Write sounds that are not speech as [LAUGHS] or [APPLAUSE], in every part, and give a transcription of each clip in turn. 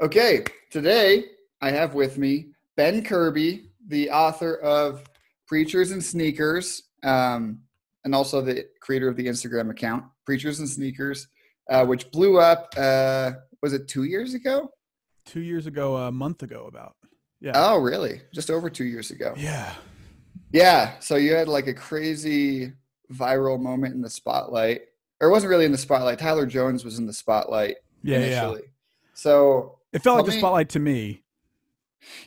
Okay, today I have with me Ben Kirby, the author of Preachers and Sneakers, um, and also the creator of the Instagram account Preachers and Sneakers, uh, which blew up. Uh, was it two years ago? Two years ago, a month ago, about. Yeah. Oh, really? Just over two years ago. Yeah. Yeah. So you had like a crazy viral moment in the spotlight, or it wasn't really in the spotlight. Tyler Jones was in the spotlight Yeah. initially. Yeah. So It felt like Tell the spotlight to me.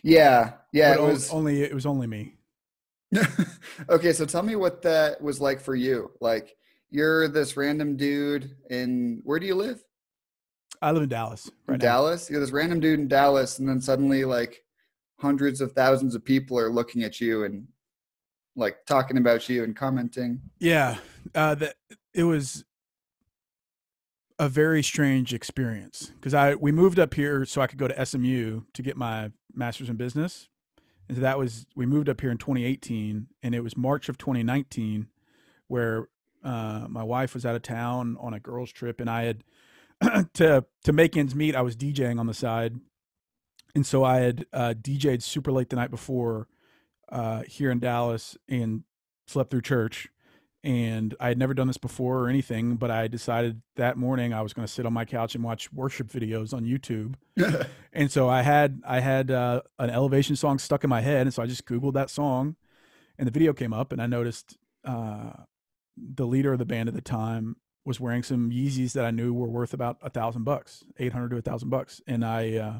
yeah, yeah, but it was. only it was only me. [LAUGHS] okay, so tell me what that was like for you. Like you're this random dude in where do you live? I live in Dallas right now. Dallas. You're this random dude in Dallas, and then suddenly like hundreds of thousands of people are looking at you and like talking about you and commenting. Yeah. Uh, that it was a very strange experience because I we moved up here so I could go to SMU to get my master's in business. And so that was we moved up here in 2018, and it was March of 2019 where uh, my wife was out of town on a girls' trip, and I had [CLEARS THROAT] to to make ends meet. I was DJing on the side, and so I had uh, DJ'd super late the night before uh, here in Dallas and slept through church and I had never done this before or anything, but I decided that morning I was going to sit on my couch and watch worship videos on YouTube. [LAUGHS] And so I had I had uh, an elevation song stuck in my head, and so I just googled that song, and the video came up, and I noticed uh, the leader of the band at the time was wearing some Yeezys that I knew were worth about a thousand bucks, eight hundred to a thousand bucks, and I. Uh,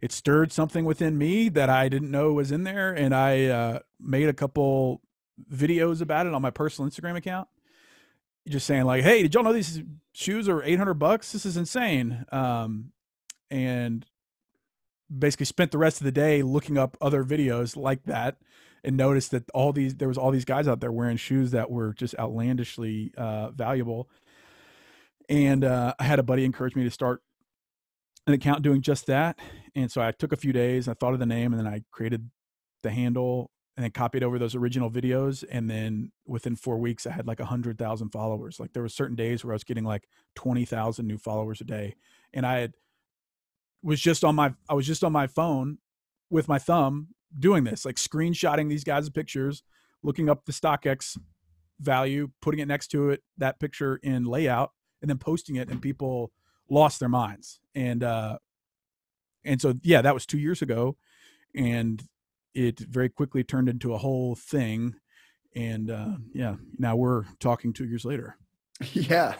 it stirred something within me that I didn't know was in there, and I uh, made a couple videos about it on my personal Instagram account. Just saying like, "Hey, did y'all know these shoes are 800 bucks? This is insane." Um, and basically spent the rest of the day looking up other videos like that and noticed that all these there was all these guys out there wearing shoes that were just outlandishly uh, valuable. And uh, I had a buddy encourage me to start an account doing just that. And so I took a few days, I thought of the name, and then I created the handle and then copied over those original videos. And then within four weeks, I had like a hundred thousand followers. Like there were certain days where I was getting like twenty thousand new followers a day, and I had was just on my I was just on my phone with my thumb doing this, like screenshotting these guys' pictures, looking up the StockX value, putting it next to it, that picture in layout, and then posting it, and people lost their minds. And uh and so yeah, that was two years ago. And it very quickly turned into a whole thing. And uh yeah, now we're talking two years later. [LAUGHS] Yeah,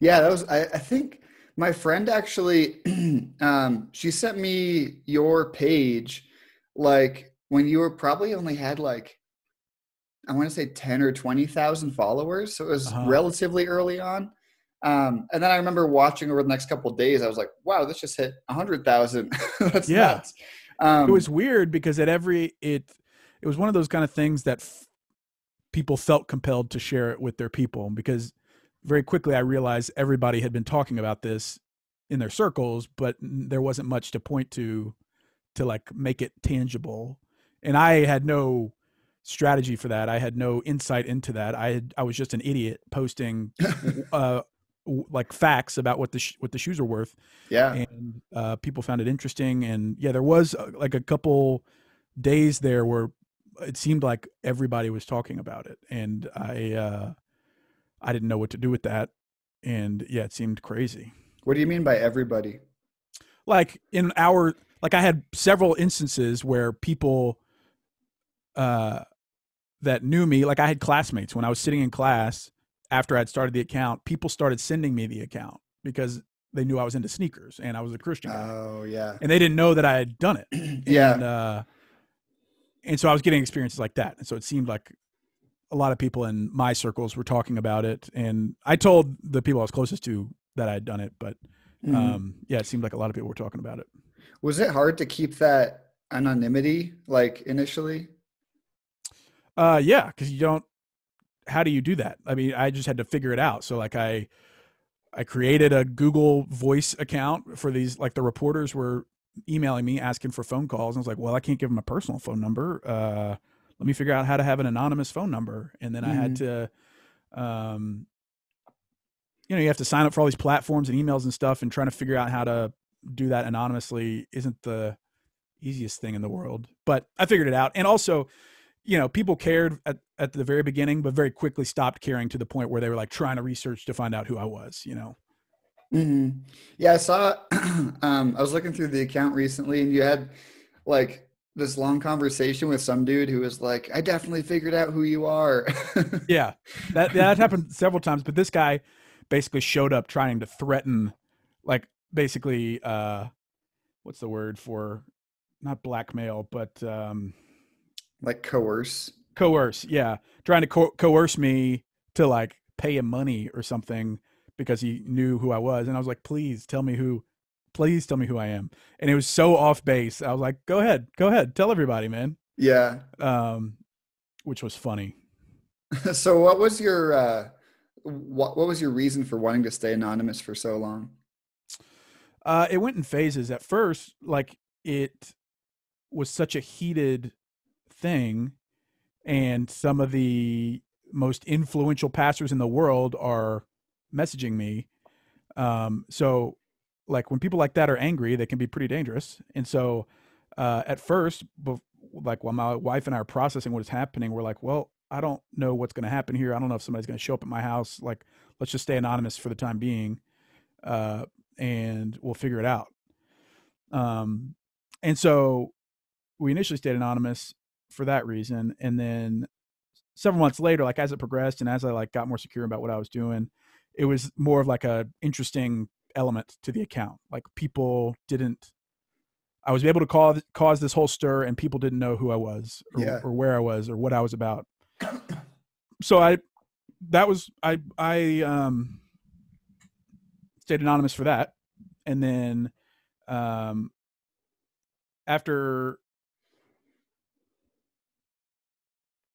yeah. That was. I, I think my friend actually. [CLEARS THROAT] um, she sent me your page, like when you were probably only had like, I want to say ten or twenty thousand followers. So it was Uh-huh. relatively early on. Um, and then I remember watching over the next couple of days. I was like, "Wow, this just hit a hundred thousand. [LAUGHS] That's Yeah. nuts." Um, it was weird because at every it it was one of those kind of things that f- people felt compelled to share it with their people because very quickly I realized everybody had been talking about this in their circles, but there wasn't much to point to to like make it tangible. And I had no strategy for that. I had no insight into that. I had I was just an idiot posting [LAUGHS] uh like facts about what the sh- what the shoes are worth yeah. and uh, people found it interesting. And yeah, there was uh, like a couple days there where it seemed like everybody was talking about it, and I uh, I didn't know what to do with that. And yeah, it seemed crazy. What do you mean by everybody? Like in our like I had several instances where people uh that knew me, like I had classmates when I was sitting in class after I'd started the account, people started sending me the account because they knew I was into sneakers and I was a Christian. guy. Oh yeah. and they didn't know that I had done it. [CLEARS THROAT] Yeah. And, uh, and so I was getting experiences like that. And so it seemed like a lot of people in my circles were talking about it. And I told the people I was closest to that I had done it, but Mhm. um, yeah, it seemed like a lot of people were talking about it. Was it hard to keep that anonymity like initially? Uh, yeah, because you don't. How do you do that? I mean, I just had to figure it out. So like I, I created a Google Voice account for these. Like the reporters were emailing me asking for phone calls. And I was like, well, I can't give them a personal phone number. Uh, let me figure out how to have an anonymous phone number. And then I had to, um, you know, you have to sign up for all these platforms and emails and stuff, and trying to figure out how to do that anonymously isn't the easiest thing in the world. But I figured it out. And also, you know, people cared at, at the very beginning, but very quickly stopped caring to the point where they were like trying to research to find out who I was, you know. Mm-hmm. Yeah, I saw. [CLEARS THROAT] um, I was looking through the account recently, and you had like this long conversation with some dude who was like, "I definitely figured out who you are." [LAUGHS] yeah, that that happened several times. But this guy basically showed up trying to threaten, like basically, uh, what's the word for not blackmail, but um, like coerce. Coerce, yeah, trying to co- coerce me to like pay him money or something because he knew who I was, and I was like, please tell me who, please tell me who I am. And it was so off base. I was like, go ahead, go ahead, tell everybody, man. Yeah. Um, which was funny. [LAUGHS] so, what was your uh, what what was your reason for wanting to stay anonymous for so long? Uh, it went in phases. At first, like it was such a heated thing and some of the most influential pastors in the world are messaging me. Um, so like when people like that are angry they can be pretty dangerous. And so uh, at first like while my wife and i are processing what is happening we're like well i don't know what's going to happen here. I don't know if somebody's going to show up at my house. Like let's just stay anonymous for the time being uh, and we'll figure it out. Um, and so we initially stayed anonymous for that reason, and then several months later, like as it progressed and as I like got more secure about what I was doing, it was more of like a interesting element to the account. Like people didn't I was able to cause cause this whole stir and people didn't know who I was or, yeah. or where I was or what I was about. [COUGHS] so I that was I I um stayed anonymous for that. And then um after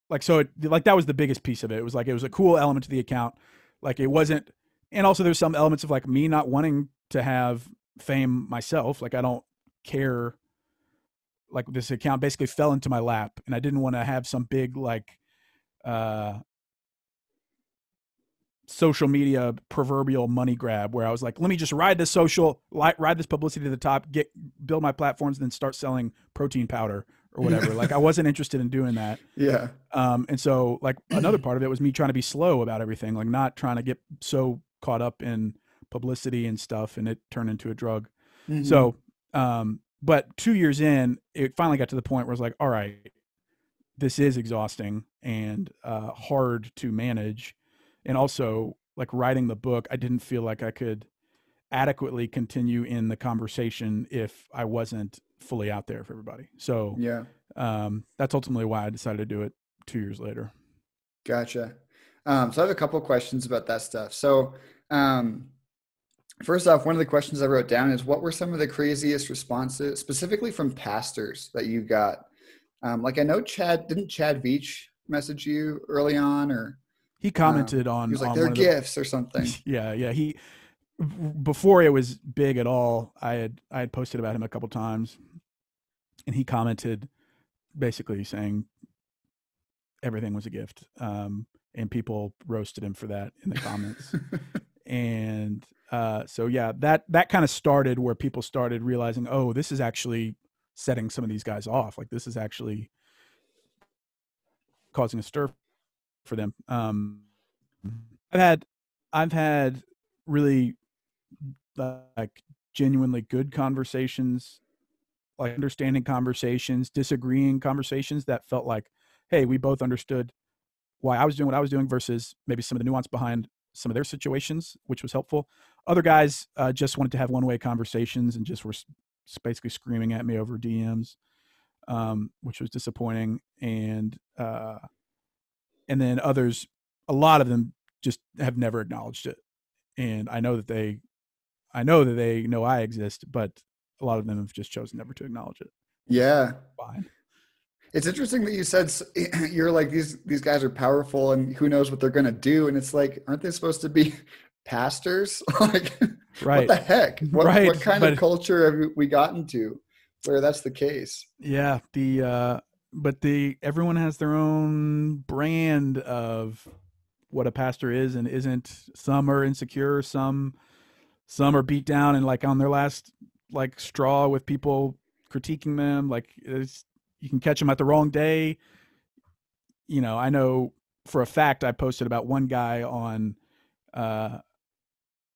like so it like that was the biggest piece of it. It was like it was a cool element to the account. Like it wasn't and also there's some elements of like me not wanting to have fame myself. Like I don't care like this account basically fell into my lap and I didn't want to have some big like uh social media proverbial money grab where I was like, let me just ride this social, ride this publicity to the top, get build my platforms, and then start selling protein powder or whatever. like I wasn't interested in doing that. [LAUGHS] Yeah. Um, and so like another part of it was me trying to be slow about everything, like not trying to get so caught up in publicity and stuff, and it turned into a drug. Mm-hmm. So, um, but two years in, it finally got to the point where I was like, all right, this is exhausting and uh, hard to manage, and also like writing the book, I didn't feel like I could adequately continue in the conversation if I wasn't fully out there for everybody. So yeah, um, that's ultimately why I decided to do it two years later. Gotcha. Um, so I have a couple questions about that stuff. So um, first off, one of the questions I wrote down is what were some of the craziest responses, specifically from pastors that you got? Um, like I know Chad didn't Chad Veach message you early on, or he commented um, on. He was like, on "They're gifts" the, or something. [LAUGHS] Yeah, yeah. He before it was big at all, I had I had posted about him a couple times, and he commented basically saying everything was a gift, um, and people roasted him for that in the comments. [LAUGHS] and uh, so yeah, that that kind of started where people started realizing, oh, this is actually setting some of these guys off. Like this is actually causing a stir for them. Um, I've had I've had really like genuinely good conversations, like understanding conversations, disagreeing conversations that felt like, hey, we both understood why I was doing what I was doing versus maybe some of the nuance behind some of their situations, which was helpful. Other guys uh, just wanted to have one way conversations and just were basically screaming at me over DMs, um, which was disappointing. And uh, and then others, a lot of them just have never acknowledged it. And I know that they I know that they know I exist, but a lot of them have just chosen never to acknowledge it. Yeah. Fine. It's interesting that you said [CLEARS THROAT] you're like these these guys are powerful and who knows what they're going to do and it's like aren't they supposed to be [LAUGHS] pastors? [LAUGHS] like right. what the heck? [LAUGHS] What, right. what kind but, of culture have we gotten to where that's the case? Yeah, the uh but the everyone has their own brand of what a pastor is and isn't. Some are insecure, some some are beat down and like on their last like straw with people critiquing them. Like you can catch them at the wrong day. You know, I know for a fact I posted about one guy on uh,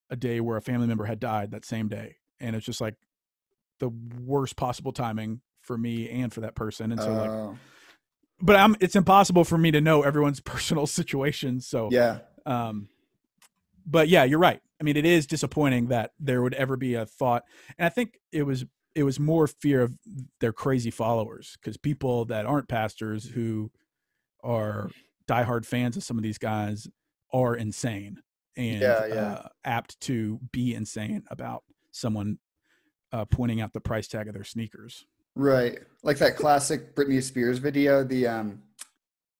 a day where a family member had died that same day, and it's just like the worst possible timing for me and for that person. And so, uh, like, oh. but I'm it's impossible for me to know everyone's [LAUGHS] personal situation. So yeah, um, but yeah, you're right. I mean, it is disappointing that there would ever be a thought, and I think it was it was more fear of their crazy followers because people that aren't pastors who are diehard fans of some of these guys are insane and yeah, yeah. Uh, apt to be insane about someone uh, pointing out the price tag of their sneakers. Right, like that classic Britney Spears video. The um,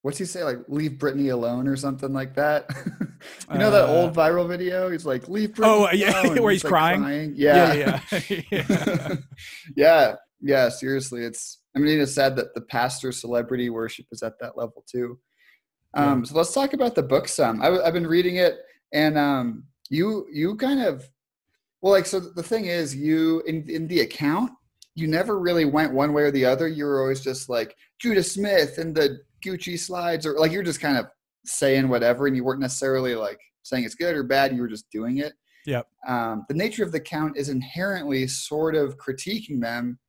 what's he say? Like leave Britney alone or something like that. [LAUGHS] you know that old uh, viral video? He's like leave Britney. Oh yeah, [LAUGHS] where he's, he's like, crying. crying. Yeah, yeah, yeah. yeah. [LAUGHS] yeah, yeah. Seriously, it's. I mean, it's sad that the pastor celebrity worship is at that level too. Um, yeah. So let's talk about the book some. I, have been reading it, and um, you you kind of well, like so. The thing is, you in in the account, you never really went one way or the other. You were always just like Judah Smith and the Gucci slides, or like you're just kind of saying whatever, and you weren't necessarily like saying it's good or bad. You were just doing it. Yep. Um, the nature of the count is inherently sort of critiquing them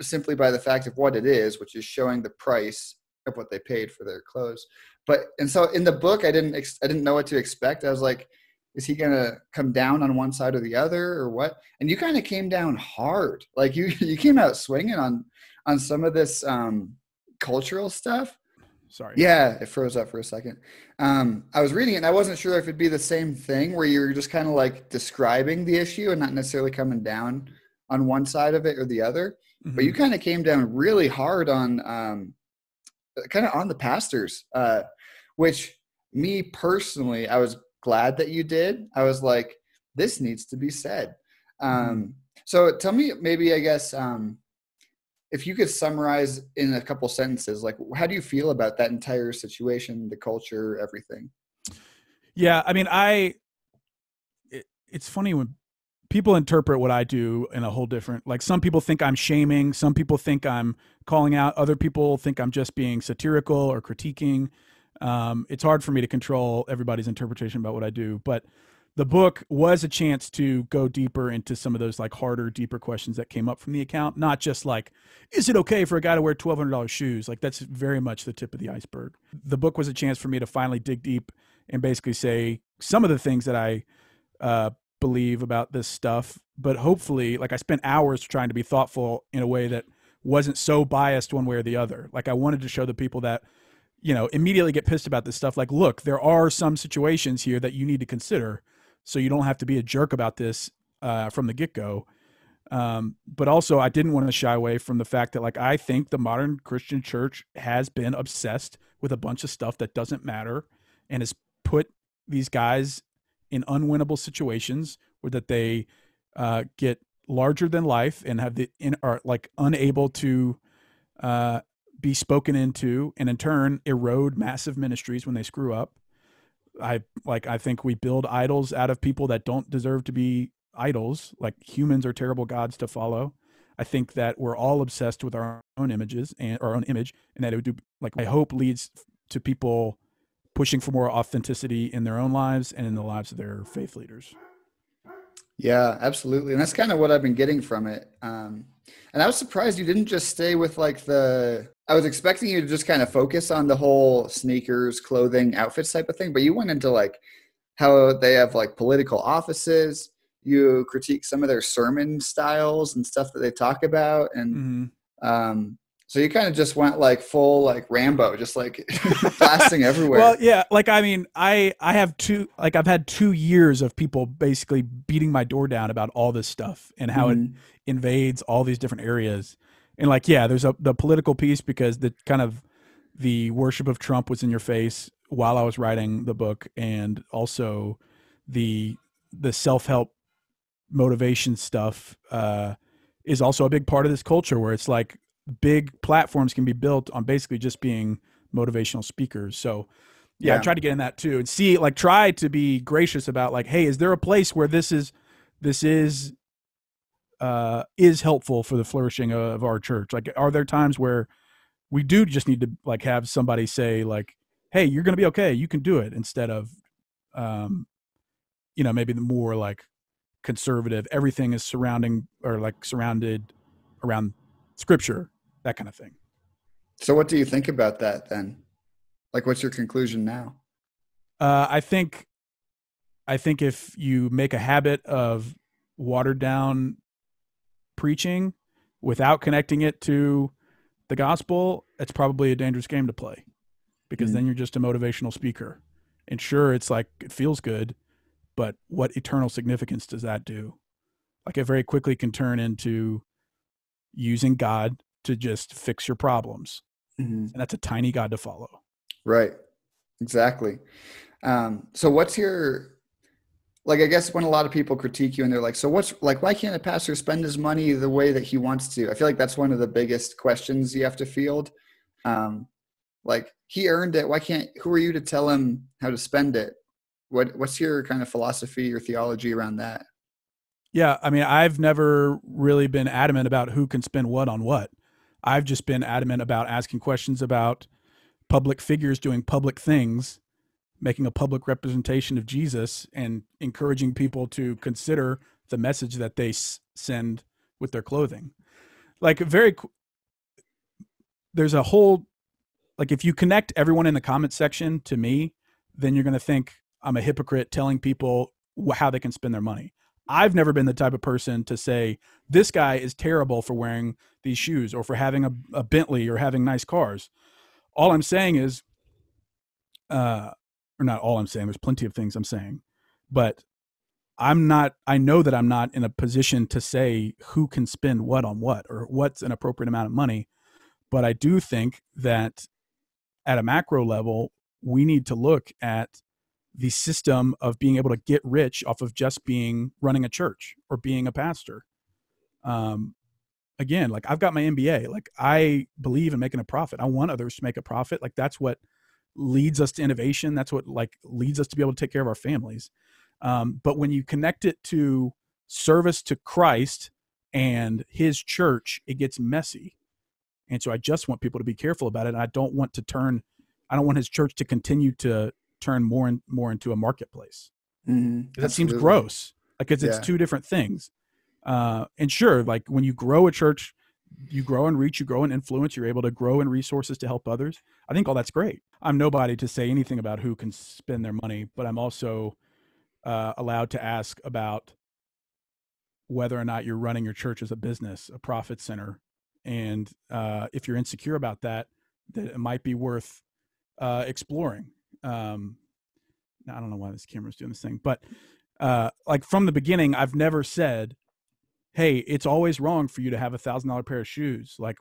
simply by the fact of what it is, which is showing the price of what they paid for their clothes. But and so in the book, I didn't I didn't know what to expect. I was like, is he gonna come down on one side or the other or what? And you kind of came down hard. Like you [LAUGHS] you came out swinging on on some of this um, cultural stuff. Sorry. Yeah, it froze up for a second. Um, I was reading it and I wasn't sure if it'd be the same thing where you're just kind of like describing the issue and not necessarily coming down on one side of it or the other. Mm-hmm. But you mm-hmm. kind of came down really hard on um, kind of on the pastors, uh, which me personally, I was glad that you did. I was like, this needs to be said. Mm-hmm. Um, so tell me, maybe I guess, um, if you could summarize in a couple sentences, like how do you feel about that entire situation, the culture, everything? Yeah, I mean, I. It, it's funny when people interpret what I do in a whole different. Like some people think I'm shaming, some people think I'm calling out, other people think I'm just being satirical or critiquing. Um, it's hard for me to control everybody's interpretation about what I do, but the book was a chance to go deeper into some of those like harder, deeper questions that came up from the account. Not just like, is it okay for a guy to wear twelve hundred dollars shoes? Like that's very much the tip of the iceberg. The book was a chance for me to finally dig deep and basically say some of the things that I uh, believe about this stuff. But hopefully, like I spent hours trying to be thoughtful in a way that wasn't so biased one way or the other. Like I wanted to show the people that you know immediately get pissed about this stuff like look there are some situations here that you need to consider so you don't have to be a jerk about this uh, from the get-go um, but also i didn't want to shy away from the fact that like i think the modern christian church has been obsessed with a bunch of stuff that doesn't matter and has put these guys in unwinnable situations where that they uh, get larger than life and have the in, are like unable to uh, be spoken into and in turn erode massive ministries when they screw up. I like I think we build idols out of people that don't deserve to be idols. Like humans are terrible gods to follow. I think that we're all obsessed with our own images and our own image, and that it would do like I hope leads to people pushing for more authenticity in their own lives and in the lives of their faith leaders. Yeah, absolutely, and that's kind of what I've been getting from it. Um, and I was surprised you didn't just stay with like the. I was expecting you to just kind of focus on the whole sneakers, clothing, outfits type of thing, but you went into like how they have like political offices. You critique some of their sermon styles and stuff that they talk about, and mm-hmm. um, so you kind of just went like full like Rambo, just like [LAUGHS] blasting everywhere. Well, yeah, like I mean, I I have two like I've had two years of people basically beating my door down about all this stuff and how mm-hmm. it invades all these different areas. And like, yeah, there's a the political piece because the kind of the worship of Trump was in your face while I was writing the book, and also the the self help motivation stuff uh, is also a big part of this culture where it's like big platforms can be built on basically just being motivational speakers. So yeah, yeah. I tried to get in that too and see like try to be gracious about like, hey, is there a place where this is this is uh, is helpful for the flourishing of our church? Like, are there times where we do just need to like have somebody say like, "Hey, you're going to be okay. You can do it," instead of, um, you know, maybe the more like conservative. Everything is surrounding or like surrounded around scripture, that kind of thing. So, what do you think about that then? Like, what's your conclusion now? Uh, I think, I think if you make a habit of watered down preaching without connecting it to the gospel, it's probably a dangerous game to play because mm. then you're just a motivational speaker. And sure, it's like it feels good, but what eternal significance does that do? Like it very quickly can turn into using God to just fix your problems. Mm-hmm. And that's a tiny God to follow. Right. Exactly. Um, so what's your like I guess when a lot of people critique you and they're like, so what's like why can't a pastor spend his money the way that he wants to? I feel like that's one of the biggest questions you have to field. Um, like he earned it. Why can't who are you to tell him how to spend it? What what's your kind of philosophy or theology around that? Yeah, I mean, I've never really been adamant about who can spend what on what. I've just been adamant about asking questions about public figures doing public things, making a public representation of Jesus, and encouraging people to consider the message that they send with their clothing. Like, very, there's a whole, like, if you connect everyone in the comment section to me, then you're going to think I'm a hypocrite telling people how they can spend their money. I've never been the type of person to say this guy is terrible for wearing these shoes or for having a, a Bentley or having nice cars. All I'm saying is, uh, or not all I'm saying. There's plenty of things I'm saying, but I'm not. I know that I'm not in a position to say who can spend what on what or what's an appropriate amount of money. But I do think that at a macro level, we need to look at the system of being able to get rich off of just being running a church or being a pastor. Um, again, like I've got my MBA. Like I believe in making a profit. I want others to make a profit. Like that's what leads us to innovation. That's what like leads us to be able to take care of our families. Um, but when you connect it to service to Christ and His church, it gets messy. And so I just want people to be careful about it. And I don't want to turn. I don't want His church to continue to turn more and more into a marketplace. Mm-hmm. That seems gross. Like it's, yeah. it's two different things. Uh, and sure, like when you grow a church, you grow in reach, you grow in influence, you're able to grow in resources to help others. I think all that's great. I'm nobody to say anything about who can spend their money, but I'm also uh, allowed to ask about whether or not you're running your church as a business, a profit center. And uh, if you're insecure about that, that it might be worth uh, exploring um i don't know why this camera's doing this thing but uh like from the beginning i've never said hey it's always wrong for you to have a thousand dollar pair of shoes. Like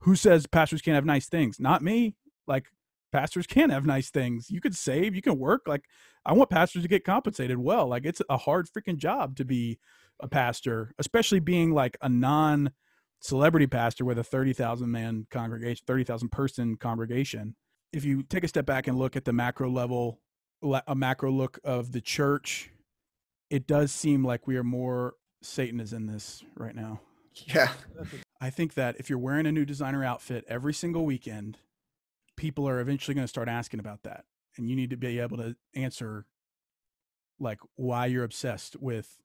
who says pastors can't have nice things? Not me. Like pastors can have nice things. You can save you can work. Like i want pastors to get compensated well. Like it's a hard freaking job to be a pastor especially being like a non celebrity pastor with a 30,000 man congregation 30,000 person congregation if you take a step back and look at the macro level, a macro look of the church, it does seem like we are more Satan is in this right now. Yeah. I think that if you're wearing a new designer outfit every single weekend, people are eventually going to start asking about that. And you need to be able to answer like why you're obsessed with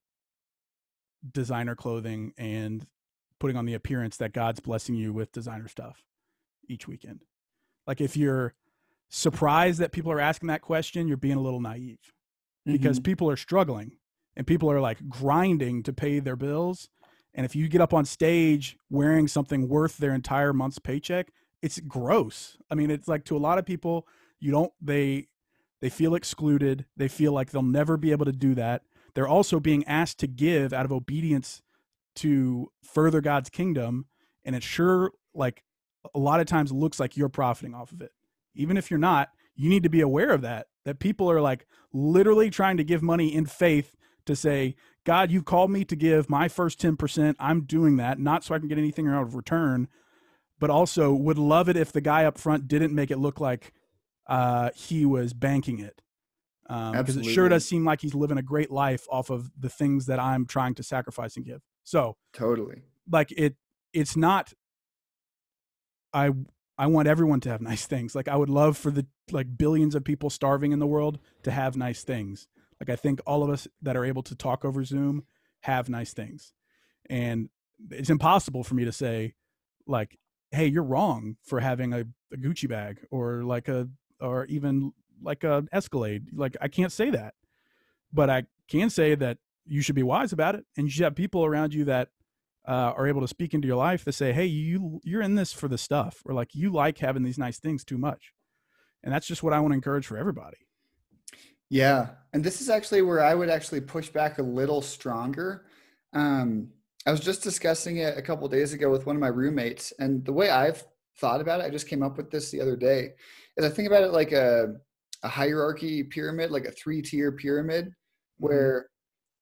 designer clothing and putting on the appearance that God's blessing you with designer stuff each weekend. Like if you're surprised that people are asking that question, you're being a little naive because mm-hmm. people are struggling and people are like grinding to pay their bills. And if you get up on stage wearing something worth their entire month's paycheck, it's gross. I mean, it's like to a lot of people, you don't they they feel excluded. They feel like they'll never be able to do that. They're also being asked to give out of obedience to further God's kingdom, and it sure like a lot of times looks like you're profiting off of it. Even if you're not, you need to be aware of that. That people are like literally trying to give money in faith to say, God, you called me to give my first 10%. I'm doing that, not so I can get anything out of return, but also would love it if the guy up front didn't make it look like uh, he was banking it. Because um, it sure does seem like he's living a great life off of the things that I'm trying to sacrifice and give. So totally like it it's not I I want everyone to have [LAUGHS] nice things. Like I would love for the like billions of people starving in the world to have nice things. Like I think all of us that are able to talk over Zoom have nice things. And it's impossible for me to say like hey, you're wrong for having a, a Gucci bag or like a or even like a Escalade. Like I can't say that. But I can say that you should be wise about it and you should have people around you that uh, are able to speak into your life to say, "Hey, you you're in this for the stuff," or like you like having these nice things too much, and that's just what I want to encourage for everybody. Yeah, and this is actually where I would actually push back a little stronger. Um, I was just discussing it a couple days ago with one of my roommates, and the way I've thought about it, I just came up with this the other day, is I think about it like a a hierarchy pyramid, like a three tier pyramid, mm-hmm. where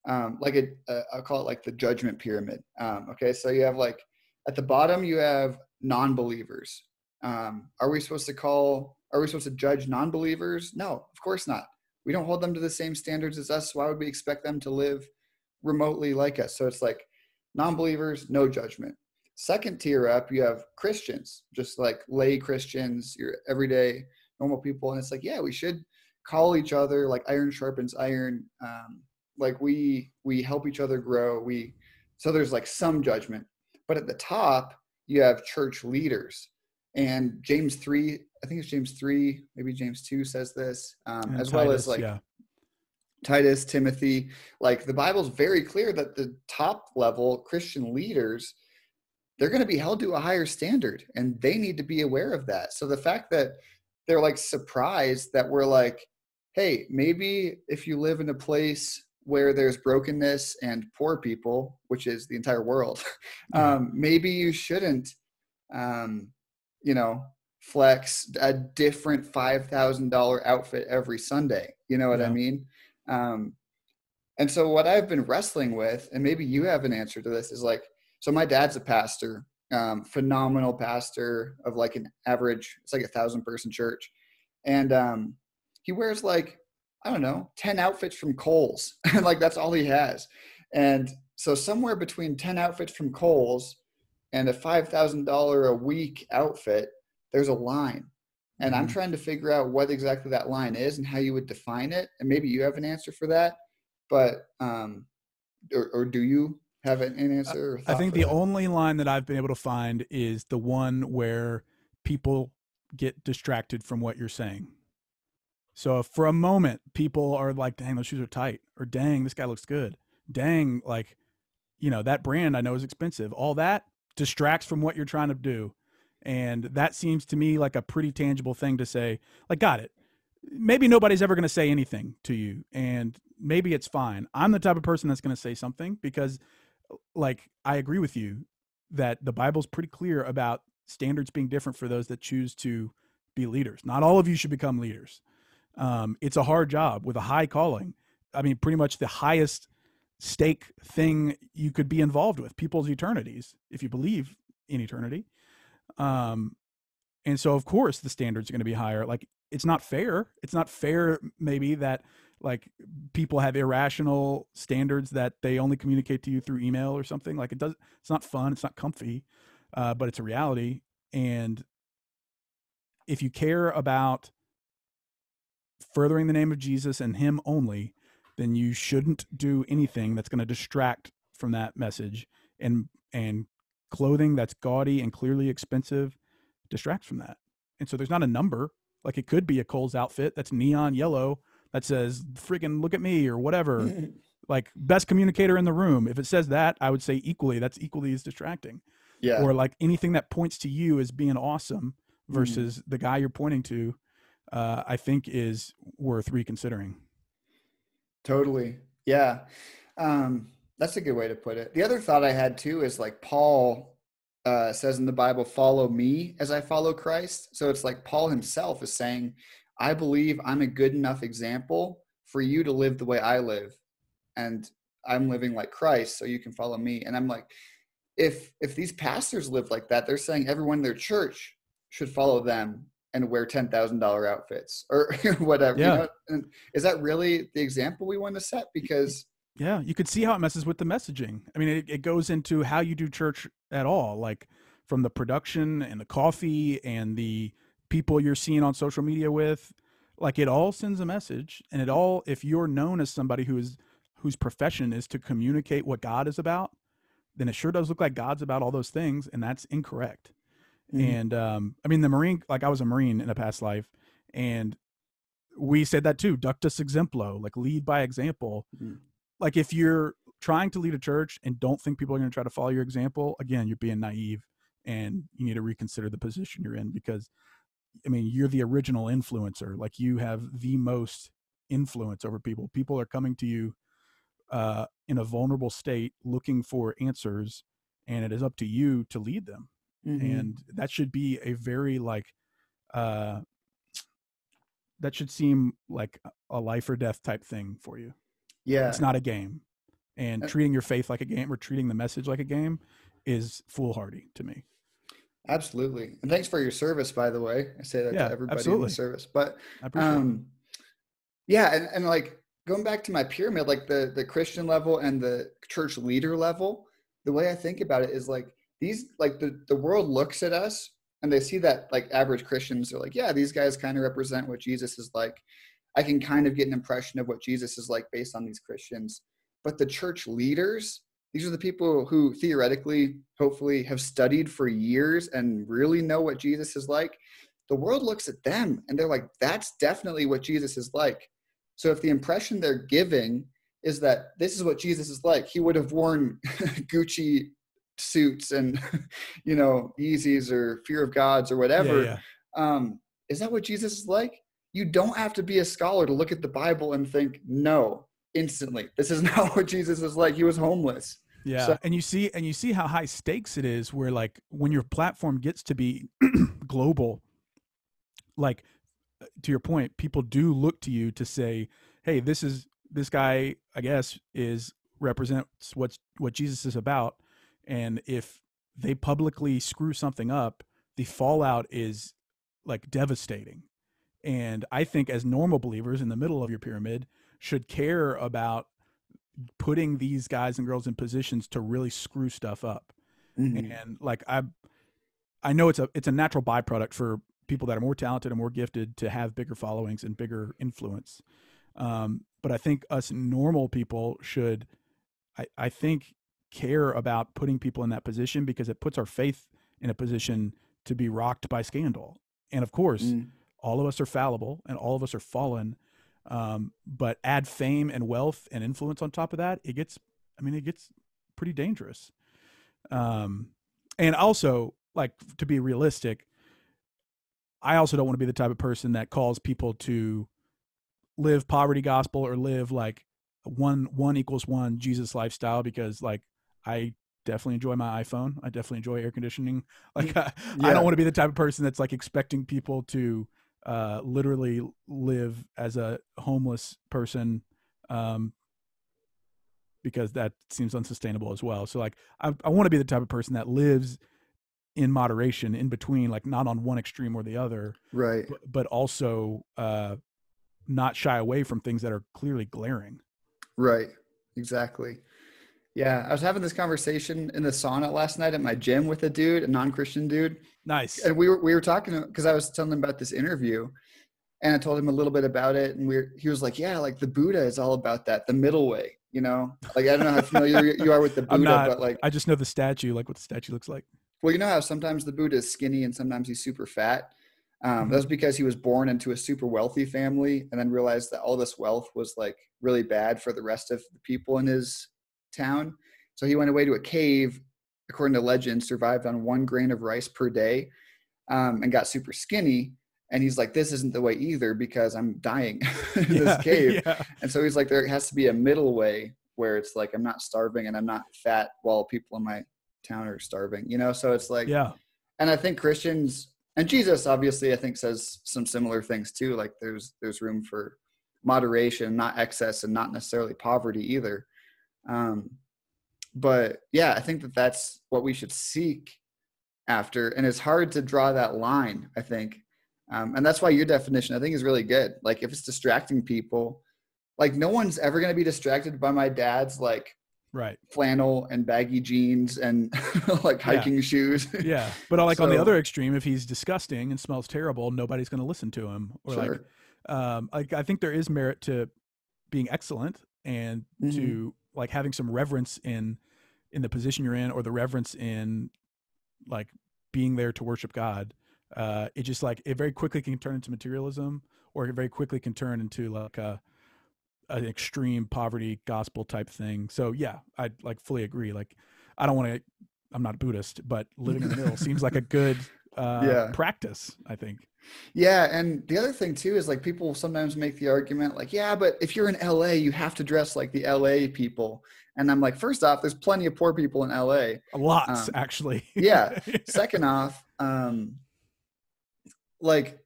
um, like a, a, I'll call it like the judgment pyramid. Um, okay, so you have like at the bottom you have non-believers. Um, are we supposed to call? Are we supposed to judge non-believers? No, of course not. We don't hold them to the same standards as us. Why would we expect them to live remotely like us? So it's like non-believers, no judgment. Second tier up, you have Christians, just like lay Christians, your everyday normal people, and it's like, yeah, we should call each other like iron sharpens iron. Um, like we we help each other grow. We so there's like some judgment. But at the top you have church leaders. And james 3 i think it's james 3 maybe james 2 says this um, as titus, well as like yeah. titus timothy. Like the bible's very clear that the top level christian leaders they're going to be held to a higher standard and they need to be aware of that. So the fact that they're like surprised that we're like hey maybe if you live in a place where there's brokenness and poor people, which is the entire world, [LAUGHS] um, maybe you shouldn't, um, you know, flex a different five thousand dollar outfit every Sunday. You know what yeah. I mean? Um, and so what I've been wrestling with, and maybe you have an answer to this, is like, so my dad's a pastor, um, phenomenal pastor of like an average, it's like a thousand person church, and um, he wears like I don't know, 10 outfits from Kohl's. [LAUGHS] like that's all he has. And so somewhere between 10 outfits from Kohl's and a $5,000 a week outfit, there's a line. And mm-hmm. I'm trying to figure out what exactly that line is and how you would define it. And maybe you have an answer for that. But, um, or, or do you have an answer? I think the that? only line that I've been able to find is the one where people get distracted from what you're saying. So for a moment, people are like, dang, those shoes are tight, or dang, this guy looks good. Dang, like, you know, that brand I know is expensive. All that distracts from what you're trying to do. And that seems to me like a pretty tangible thing to say, like, got it. Maybe nobody's ever going to say anything to you, and maybe it's fine. I'm the type of person that's going to say something because, like, I agree with you that the Bible's pretty clear about standards being different for those that choose to be leaders. Not all of you should become leaders. Um, it's a hard job with a high calling. I mean, pretty much the highest stake thing you could be involved with people's eternities, if you believe in eternity. Um, and so, of course, the standards are going to be higher. Like, it's not fair. It's not fair, maybe, that like people have irrational standards that they only communicate to you through email or something. Like, it does, it's not fun. It's not comfy, uh, but it's a reality. And if you care about furthering the name of Jesus and Him only, then you shouldn't do anything that's going to distract from that message. And and clothing that's gaudy and clearly expensive distracts from that. And so there's not a number. Like it could be a Kohl's outfit that's neon yellow that says "freaking look at me" or whatever. [LAUGHS] like best communicator in the room. If it says that, I would say equally. That's equally as distracting. Yeah. Or like anything that points to you as being awesome mm-hmm. versus mm. the guy you're pointing to uh, I think is worth reconsidering. Totally. Yeah. Um, that's a good way to put it. The other thought I had too is like Paul uh, says in the Bible, follow me as I follow Christ. So it's like Paul himself is saying, I believe I'm a good enough example for you to live the way I live. And I'm living like Christ, so you can follow me. And I'm like, if if these pastors live like that, they're saying everyone in their church should follow them and wear ten thousand dollar outfits or [LAUGHS] whatever. Yeah. You know? is that really the example we want to set? Because Yeah, you could see how it messes with the messaging. I mean, it, it goes into how you do church at all, like from the production and the coffee and the people you're seeing on social media with. Like it all sends a message, and it all if you're known as somebody who is whose profession is to communicate what God is about, then it sure does look like God's about all those things, and that's incorrect. Mm-hmm. And um, I mean, the Marine, like I was a Marine in a past life, and we said that too, ductus exemplo, like lead by example. Mm-hmm. Like if you're trying to lead a church and don't think people are going to try to follow your example, again, you're being naive and you need to reconsider the position you're in because I mean, you're the original influencer. Like you have the most influence over people. People are coming to you uh, in a vulnerable state looking for answers, and it is up to you to lead them. Mm-hmm. And that should be a very like, uh, that should seem like a life or death type thing for you. Yeah. It's not a game. And uh treating your faith like a game or treating the message like a game is foolhardy to me. Absolutely. And thanks for your service, by the way. I say that yeah, to everybody absolutely. in the service. But um, yeah, and, and like going back to my pyramid, like the the Christian level and the church leader level, the way I think about it is like these like the, the world looks at us and they see that like average Christians are like, yeah, these guys kind of represent what Jesus is like. I can kind of get an impression of what Jesus is like based on these Christians. But the church leaders, these are the people who theoretically, hopefully, have studied for years and really know what Jesus is like. The world looks at them and they're like, that's definitely what Jesus is like. So if the impression they're giving is that this is what Jesus is like, he would have worn [LAUGHS] Gucci suits and, [LAUGHS] you know, Yeezys or Fear of Gods or whatever. Yeah, yeah. Um, is that what Jesus is like? You don't have to be a scholar to look at the Bible and think, no, instantly, this is [LAUGHS] not what Jesus is like. He was homeless. Yeah. So, and you see and you see how high stakes it is where like when your platform gets to be [CLEARS THROAT] global like to your point people do look to you to say hey this is this guy I guess is represents what's what Jesus is about and if they publicly screw something up the fallout is like devastating and I think as normal believers in the middle of your pyramid should care about putting these guys and girls in positions to really screw stuff up. Mm-hmm. And like I I know it's a it's a natural byproduct for people that are more talented and more gifted to have bigger followings and bigger influence. Um, but I think us normal people should I, I think care about putting people in that position because it puts our faith in a position to be rocked by scandal. And of course, mm. all of us are fallible and all of us are fallen um, but add fame and wealth and influence on top of that, it gets, I mean, it gets pretty dangerous. Um, and also, like, to be realistic, I also don't want to be the type of person that calls people to live poverty gospel or live like one one equals one Jesus lifestyle because like I definitely enjoy my iPhone. I definitely enjoy air conditioning. [LAUGHS] Like I, yeah. I don't want to be the type of person that's like expecting people to uh, literally live as a homeless person um, because that seems unsustainable as well. So like I, I want to be the type of person that lives in moderation in between, like not on one extreme or the other. Right. But, but also uh, not shy away from things that are clearly glaring. Right. Exactly. Yeah, I was having this conversation in the sauna last night at my gym with a dude, a non-Christian dude. Nice. And we were we were talking because I was telling him about this interview, and I told him a little bit about it, and we are he was like, "Yeah, like the Buddha is all about that, the middle way." You know, like I don't know how familiar you are with the Buddha, not, but like I just know the statue, like what the statue looks like. Well, you know how sometimes the Buddha is skinny and sometimes he's super fat. Um, mm-hmm. That's because he was born into a super wealthy family and then realized that all this wealth was like really bad for the rest of the people in his town. So he went away to a cave, according to legend, survived on one grain of rice per day um, and got super skinny. And he's like, this isn't the way either because I'm dying [LAUGHS] in yeah, this cave. Yeah. And so he's like, there has to be a middle way where it's like, I'm not starving and I'm not fat while people in my town are starving, you know? So it's like, yeah. And I think Christians and Jesus obviously I think says some similar things too. Like there's, there's room for moderation, not excess and not necessarily poverty either. Um, but yeah, I think that that's what we should seek after, and it's hard to draw that line. I think, um, and that's why your definition I think is really good. Like if it's distracting people, like no one's ever going to be distracted by my dad's like right flannel and baggy jeans and [LAUGHS] like hiking yeah. shoes. yeah, but like so, on the other extreme, if he's disgusting and smells terrible, nobody's going to listen to him. Or sure. like, um, like I think there is merit to being excellent and mm-hmm. to like having some reverence in in the position you're in, or the reverence in like being there to worship God. Uh, it just like it very quickly can turn into materialism, or it very quickly can turn into like a an extreme poverty gospel type thing. So yeah, I like fully agree. Like I don't want to I'm not a Buddhist, but living in the middle [LAUGHS] seems like a good uh, yeah. practice, I think. Yeah, and the other thing too is like people sometimes make the argument like, yeah, but if you're in LA, you have to dress like the LA people. And I'm like, first off, there's plenty of poor people in LA. Lots, um, actually. yeah. [LAUGHS] Second off, um, like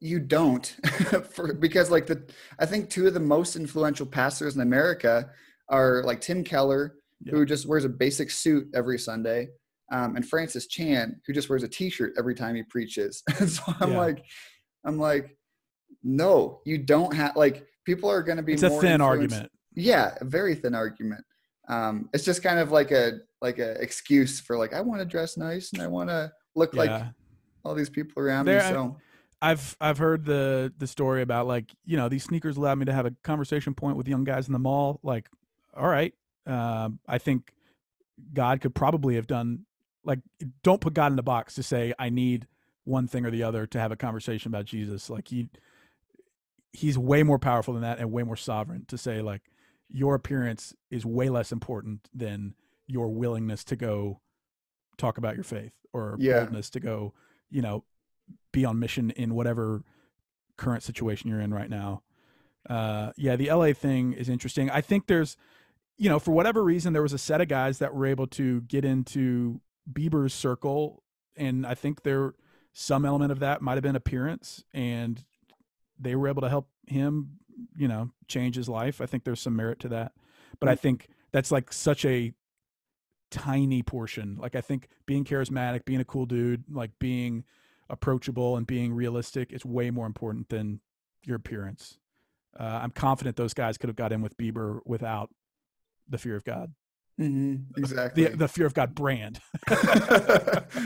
you don't [LAUGHS] for, because like the i think two of the most influential pastors in america are like tim keller who just wears a basic suit every sunday um, and francis chan who just wears a t-shirt every time he preaches [LAUGHS] and so i'm yeah. like i'm like no you don't have like people are going to be it's a thin argument yeah a very thin argument um, it's just kind of like a like a excuse for like i want to dress nice and i want to look yeah. like all these people around there, me so I've I've heard the the story about like you know these sneakers allowed me to have a conversation point with young guys in the mall. Like, all right, uh, I think God could probably have done like don't put God in the box to say I need one thing or the other to have a conversation about Jesus. Like he he's way more powerful than that and way more sovereign to say like your appearance is way less important than your willingness to go talk about your faith or yeah. boldness to go you know be on mission in whatever current situation you're in right now. Uh, yeah, the LA thing is interesting. I think there's, you know, for whatever reason, there was a set of guys that were able to get into Bieber's circle, and I think there some element of that might have been appearance, and they were able to help him, you know, change his life. I think there's some merit to that, but I mm. think that's like such a tiny portion. Like I think being charismatic, being a cool dude, like being approachable and being realistic is way more important than your appearance. Uh, I'm confident those guys could have got in with Bieber without the fear of God. Mm-hmm, exactly. The, the, fear of God brand. [LAUGHS]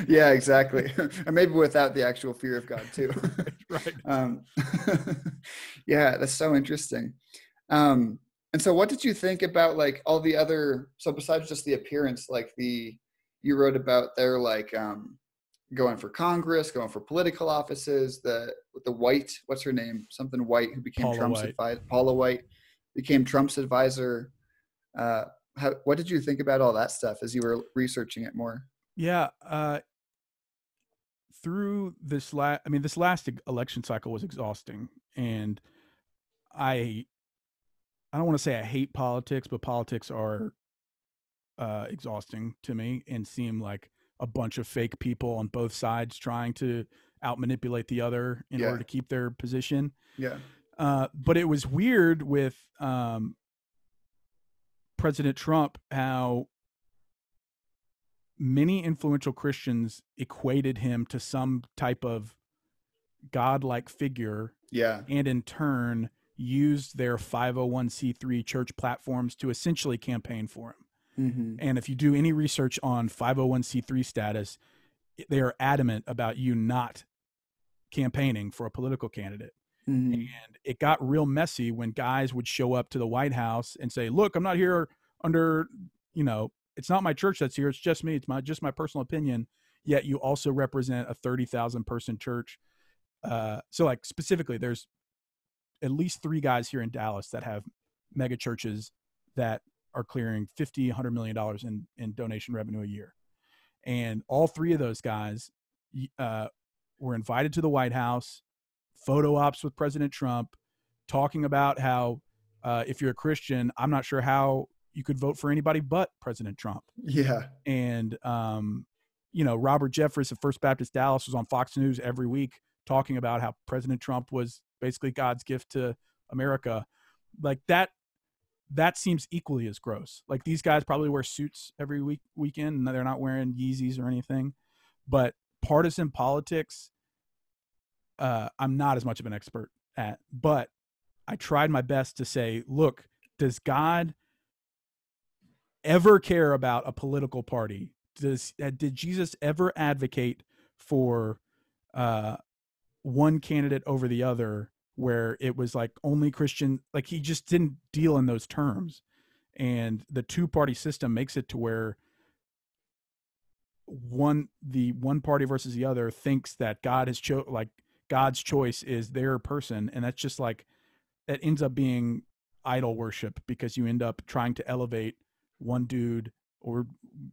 yeah, exactly. [LAUGHS] and maybe without the actual fear of God too. [LAUGHS] right. Um, yeah, that's so interesting. Um, and so what did you think about like all the other, so besides just the appearance, like the, you wrote about their like, um, going for Congress, going for political offices. The the White, what's her name? Something White, who became Paula Trump's advisor. Paula White became Trump's advisor. Uh, how, what did you think about all that stuff as you were researching it more? Yeah, uh, through this last, I mean, this last election cycle was exhausting, and I, I don't want to say I hate politics, but politics are uh, exhausting to me and seem like a bunch of fake people on both sides trying to out manipulate the other in yeah. order to keep their position. Yeah. Uh, but it was weird with um, President Trump how many influential Christians equated him to some type of godlike figure. Yeah. And in turn used their 501c3 church platforms to essentially campaign for him. Mm-hmm. And if you do any research on 501c3 status, they are adamant about you not campaigning for a political candidate. Mm-hmm. And it got real messy when guys would show up to the White House and say, "Look, I'm not here under, you know, it's not my church that's here. It's just me. It's my just my personal opinion. Yet you also represent a 30,000 person church. Uh, so like specifically, there's at least three guys here in Dallas that have mega churches that are clearing 50 100 million dollars in in donation revenue a year and all three of those guys uh, were invited to the white house photo ops with president trump talking about how uh, if you're a christian i'm not sure how you could vote for anybody but president trump yeah and um, you know robert jeffress of first baptist dallas was on fox news every week talking about how president trump was basically god's gift to america like that that seems equally as gross. Like these guys probably wear suits every week weekend and they're not wearing Yeezys or anything. But partisan politics, uh, I'm not as much of an expert at. But I tried my best to say, look, does God ever care about a political party? Does uh, did Jesus ever advocate for uh, one candidate over the other, where it was like only Christian? Like he just didn't deal in those terms, and the two party system makes it to where one the one party versus the other thinks that God has cho like God's choice is their person, and that's just like that ends up being idol worship because you end up trying to elevate one dude or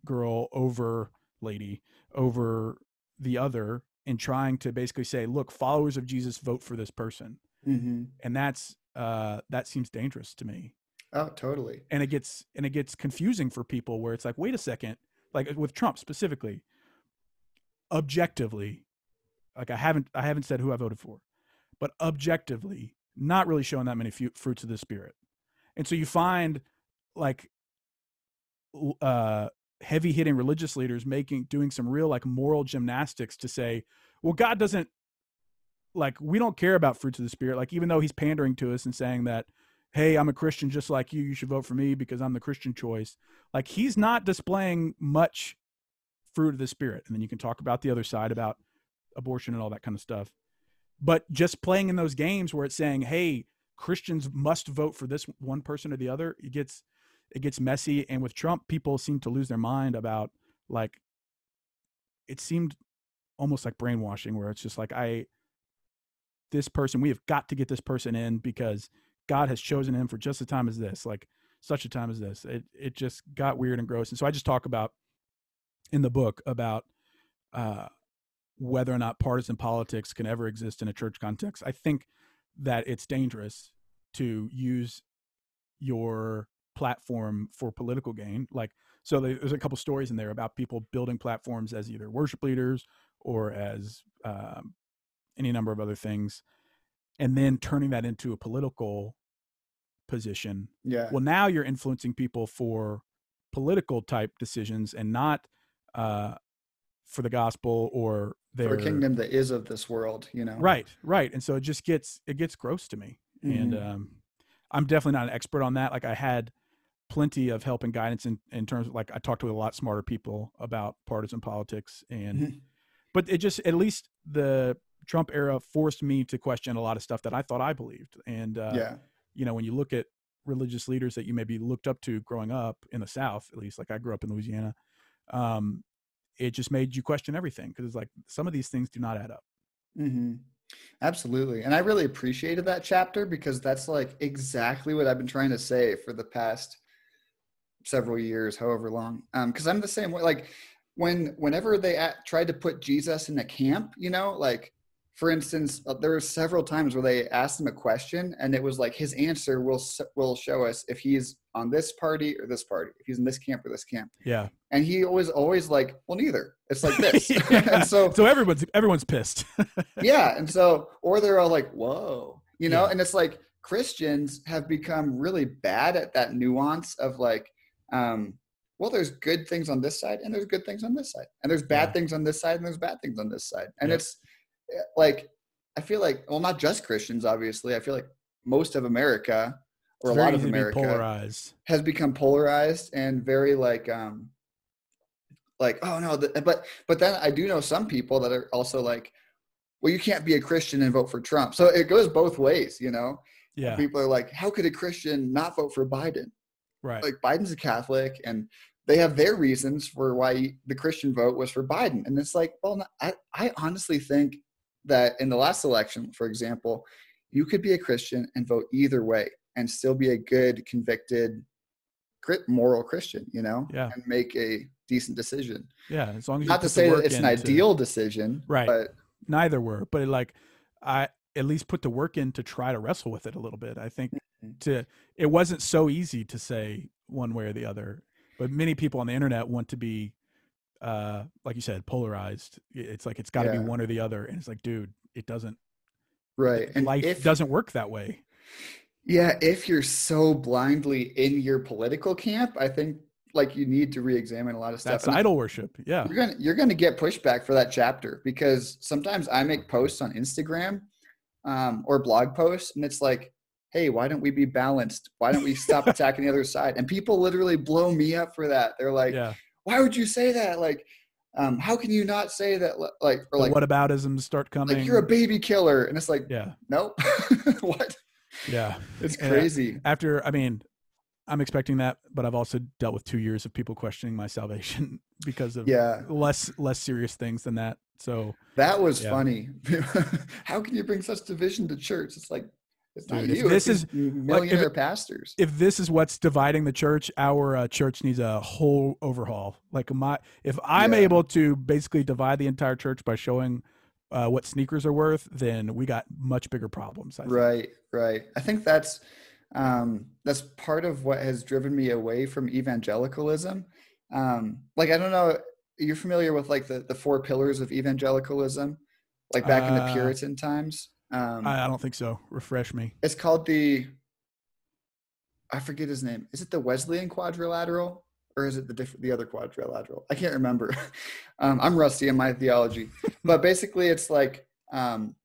girl over lady over the other and trying to basically say look followers of jesus vote for this person Mm-hmm. and that's uh that seems dangerous to me Oh, totally. and it gets and it gets confusing for people where it's like wait a second like with trump specifically objectively like i haven't i haven't said who i voted for but objectively not really showing that many fruits of the spirit. And so you find like uh heavy hitting religious leaders making doing some real like moral gymnastics to say well god doesn't like we don't care about fruits of the spirit like even though he's pandering to us and saying that hey i'm a christian just like you you should vote for me because i'm the christian choice like he's not displaying much fruit of the spirit. And then you can talk about the other side about abortion and all that kind of stuff. But just playing in those games where it's saying hey christians must vote for this one person or the other it gets it gets messy. And with trump people seem to lose their mind about like it seemed almost like brainwashing where it's just like i this person we have got to get this person in because god has chosen him for just a time as this like such a time as this. It it just got weird and gross. And so i just talk about in the book about uh whether or not partisan politics can ever exist in a church context i think that it's dangerous to use your platform for political gain like so there's a couple stories in there about people building platforms as either worship leaders or as um, any number of other things and then turning that into a political position Yeah. well now you're influencing people for political type decisions and not uh, for the gospel or their For a kingdom that is of this world, you know. right right and so it just gets it gets gross to me and Mhm. um, i'm definitely not an expert on that like i had plenty of help and guidance in, in terms of like i talked to a lot smarter people about partisan politics and Mhm. but it just at least the trump era forced me to question a lot of stuff that i thought i believed and uh, yeah. you know when you look at religious leaders that you maybe looked up to growing up in the south at least like i grew up in louisiana um, it just made you question everything because it's like some of these things do not add up hmm Absolutely. And I really appreciated that chapter because that's like exactly what I've been trying to say for the past several years, however long. Um, cause I'm the same way. Like when, whenever they at, tried to put Jesus in a camp, you know, like for instance, uh, there were several times where they asked him a question and it was like his answer will, will show us if he's on this party or this party, if he's in this camp or this camp. yeah And he was always like, well, neither. It's like [LAUGHS] this. [LAUGHS] And so so everyone's everyone's pissed [LAUGHS] yeah and so or they're all like whoa you know Yeah. and it's like christians have become really bad at that nuance of like um well there's good things on this side and there's good things on this side and there's bad Yeah. things on this side and there's bad things on this side and Yep. it's like i feel like well not just christians obviously. I feel like most of america or It's a lot of america polarized. has become polarized and very like um like oh no the, but but then i do know some people that are also like well you can't be a christian and vote for trump. So it goes both ways you know? Yeah. people are like how could a christian not vote for biden? Right. Like biden's a catholic and they have their reasons for why the christian vote was for biden. And it's like well i i honestly think that in the last election for example you could be a christian and vote either way and still be a good convicted moral christian you know Yeah. and make a decent decision yeah as long as not to say that it's an in to- ideal decision Right. but neither were but like i at least put the work in to try to wrestle with it a little bit i think Mhm. to it wasn't so easy to say one way or the other but many people on the internet want to be uh like you said polarized it's like it's got to Yeah. be one or the other and it's like dude it doesn't right and life if doesn't work that way Yeah, if you're so blindly in your political camp, I think like you need to re-examine a lot of stuff. that's And idol worship yeah You're gonna you're gonna get pushback for that chapter because sometimes I make posts on Instagram um, or blog posts, and it's like, hey, why don't we be balanced? Why don't we stop [LAUGHS] attacking the other side? And people literally blow me up for that. They're like, yeah. Why would you say that? Like, um, how can you not say that? Like, or like, what aboutisms start coming? like you're a baby killer, and it's like, yeah, nope. [LAUGHS] what? yeah. It's And, uh, crazy. After, I mean, I'm expecting that, but I've also dealt with two years of people questioning my salvation [LAUGHS] because of Yeah, less less serious things than that. So, that was Yeah. funny. [LAUGHS] how can you bring such division to church? It's like, it's Dude, if you. this it's is- these if millionaire pastors. if this is what's dividing the church, our uh, church needs a whole overhaul. Like my, if I'm Yeah. able to basically divide the entire church by showing uh, what sneakers are worth, then we got much bigger problems. Right, right. I think that's um, that's part of what has driven me away from evangelicalism. Um, like I don't know, you're familiar with like the the four pillars of evangelicalism, like back in the Uh, Puritan times. Um, I, I don't think so. Refresh me. it's called the I forget his name. Is it the Wesleyan quadrilateral or is it the different the other quadrilateral? I can't remember. [LAUGHS] um, I'm rusty in my theology, [LAUGHS] but basically it's like um,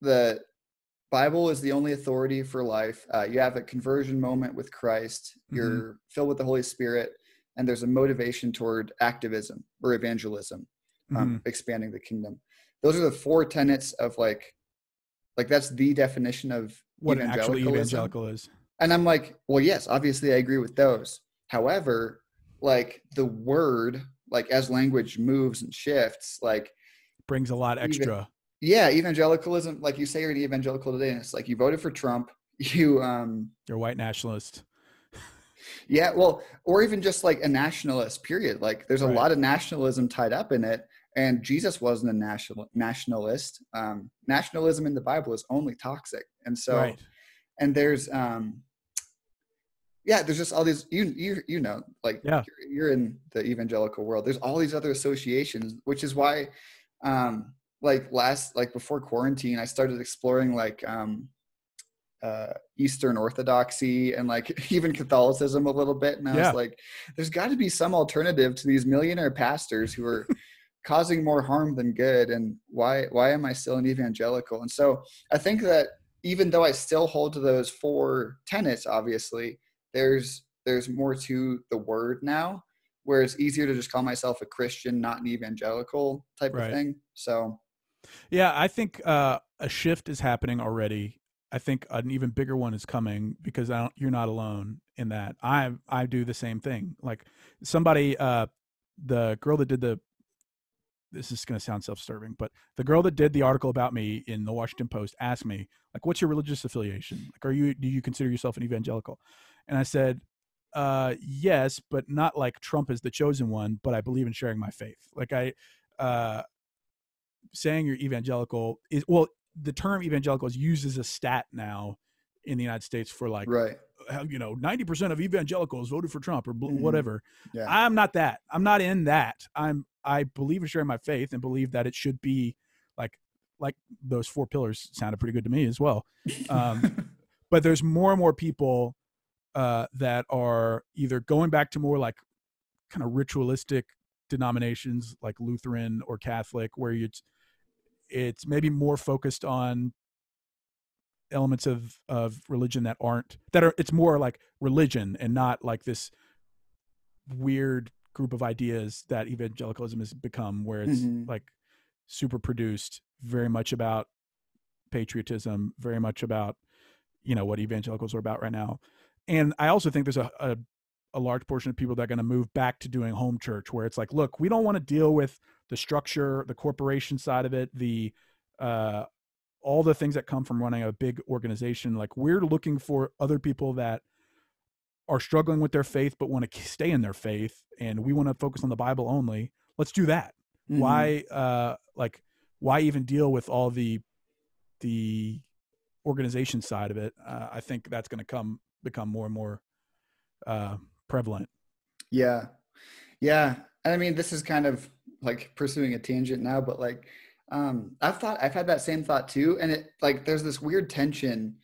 the Bible is the only authority for life. Uh, you have a conversion moment with Christ. You're filled with the Holy Spirit, and there's a motivation toward activism or evangelism, um, expanding the kingdom. Those are the four tenets of like, like that's the definition of What actually evangelicalism. evangelical is. And I'm like, well, yes, obviously I agree with those. However, like the word, like as language moves and shifts, like Brings a lot Even- extra. yeah, evangelicalism, like you say you're an evangelical today, and it's like you voted for Trump, [LAUGHS] you um You're white nationalist. yeah, well, or even just like a nationalist, period. Like there's a Right. lot of nationalism tied up in it. And Jesus wasn't a national nationalist. Um, nationalism in the Bible is only toxic. And so right. and there's um yeah there's just all these you you you know like Yeah. you're, you're in the evangelical world there's all these other associations which is why um like last like before quarantine i started exploring like um uh eastern orthodoxy and like [LAUGHS] even catholicism a little bit and i Yeah. was like there's got to be some alternative to these millionaire pastors who are causing more harm than good and why why am i still an evangelical and so i think that even though I still hold to those four tenets, obviously, there's there's more to the word now, where it's easier to just call myself a Christian, not an evangelical type Right. of thing. So Yeah, I think uh, a shift is happening already. I think an even bigger one is coming because I don't, you're not alone in that. I I do the same thing. Like somebody, uh, the girl that did the. This is going to sound self-serving, but the girl that did the article about me in the Washington Post asked me, like, "What's your religious affiliation? Like, are you do you consider yourself an evangelical?" And I said, uh, "Yes, but not like Trump is the chosen one. But I believe in sharing my faith. Like I, uh, saying you're evangelical is well the term evangelical is used as a stat now in the united states for like right, you know 90% of evangelicals voted for trump or bl- Mhm. whatever. Yeah, i'm not that. I'm not in that. I'm i believe in sharing my faith and believe that it should be like like those four pillars sounded pretty good to me as well. Um, [LAUGHS] but there's more and more people uh, that are either going back to more like kind of ritualistic denominations like Lutheran or Catholic, where it's it's maybe more focused on elements of of religion that aren't that are it's more like religion and not like this weird group of ideas that evangelicalism has become where it's Mhm. like super produced very much about patriotism very much about you know what evangelicals are about right now and i also think there's a, a, a large portion of people that are going to move back to doing home church where it's like look we don't want to deal with the structure the corporation side of it the uh all the things that come from running a big organization like we're looking for other people that are struggling with their faith but want to stay in their faith and we want to focus on the bible only let's do that Mhm. why uh like why even deal with all the the organization side of it uh, i think that's going to come become more and more uh prevalent Yeah. Yeah. And I mean, this is kind of like pursuing a tangent now, but like, um, I've thought, I've had that same thought too. And it like, there's this weird tension.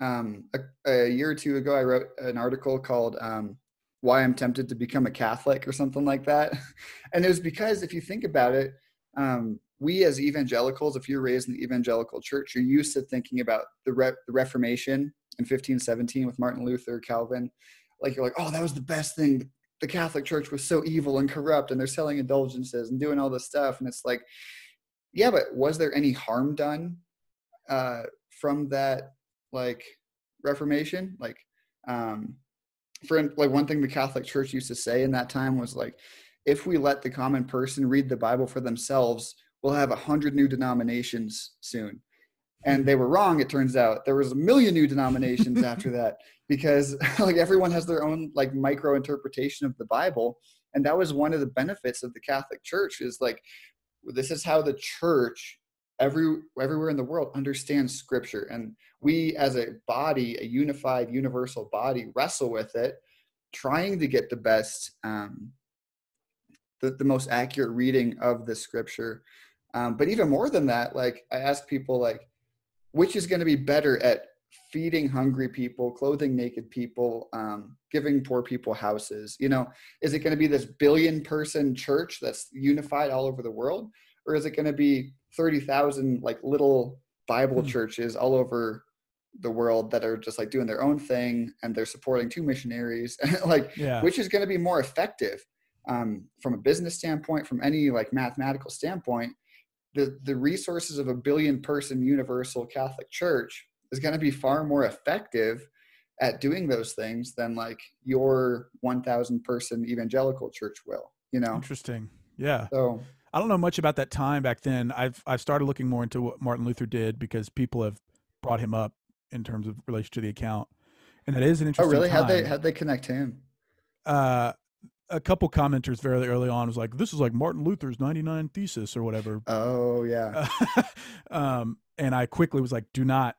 Um, a, a year or two ago, I wrote an article called, um, why I'm tempted to become a Catholic or something like that. [LAUGHS] And it was because if you think about it, um, we as evangelicals, if you're raised in the evangelical church, you're used to thinking about the, Re- the Reformation in 1517 with Martin Luther, Calvin, like you're like, oh, that was the best thing. The Catholic Church was so evil and corrupt, and they're selling indulgences and doing all this stuff. And it's like, yeah, but was there any harm done uh, from that like Reformation? Like, um, for like one thing the Catholic Church used to say in that time was like, if we let the common person read the Bible for themselves, we'll have a hundred new denominations soon. And they were wrong. It turns out there was a million new denominations [LAUGHS] after that because [LAUGHS] like everyone has their own like micro interpretation of the Bible, and that was one of the benefits of the Catholic Church is like this is how the church every everywhere in the world understands scripture. And we as a body a unified universal body wrestle with it trying to get the best um, the, the most accurate reading of the scripture. Um, but even more than that like i ask people like which is going to be better at feeding hungry people clothing naked people um, giving poor people houses you know is it going to be this billion person church that's unified all over the world or is it going to be 30,000 like little bible mm-hmm. churches all over the world that are just like doing their own thing and they're supporting two missionaries [LAUGHS] like yeah. which is going to be more effective um, from a business standpoint, from any like mathematical standpoint, the, the resources of a billion person universal Catholic Church is going to be far more effective at doing those things than like your 1000 person evangelical church will, you know? Interesting. Yeah. So I don't know much about that time back then. I've, I've started looking more into what Martin Luther did because people have brought him up in terms of relation to the account. And that is an interesting. Oh, really? Time. How'd they, how'd they connect him? Uh, a couple commenters very early on was like, "This is like Martin Luther's 99 thesis or whatever." Oh yeah. [LAUGHS] um, and I quickly was like, "Do not,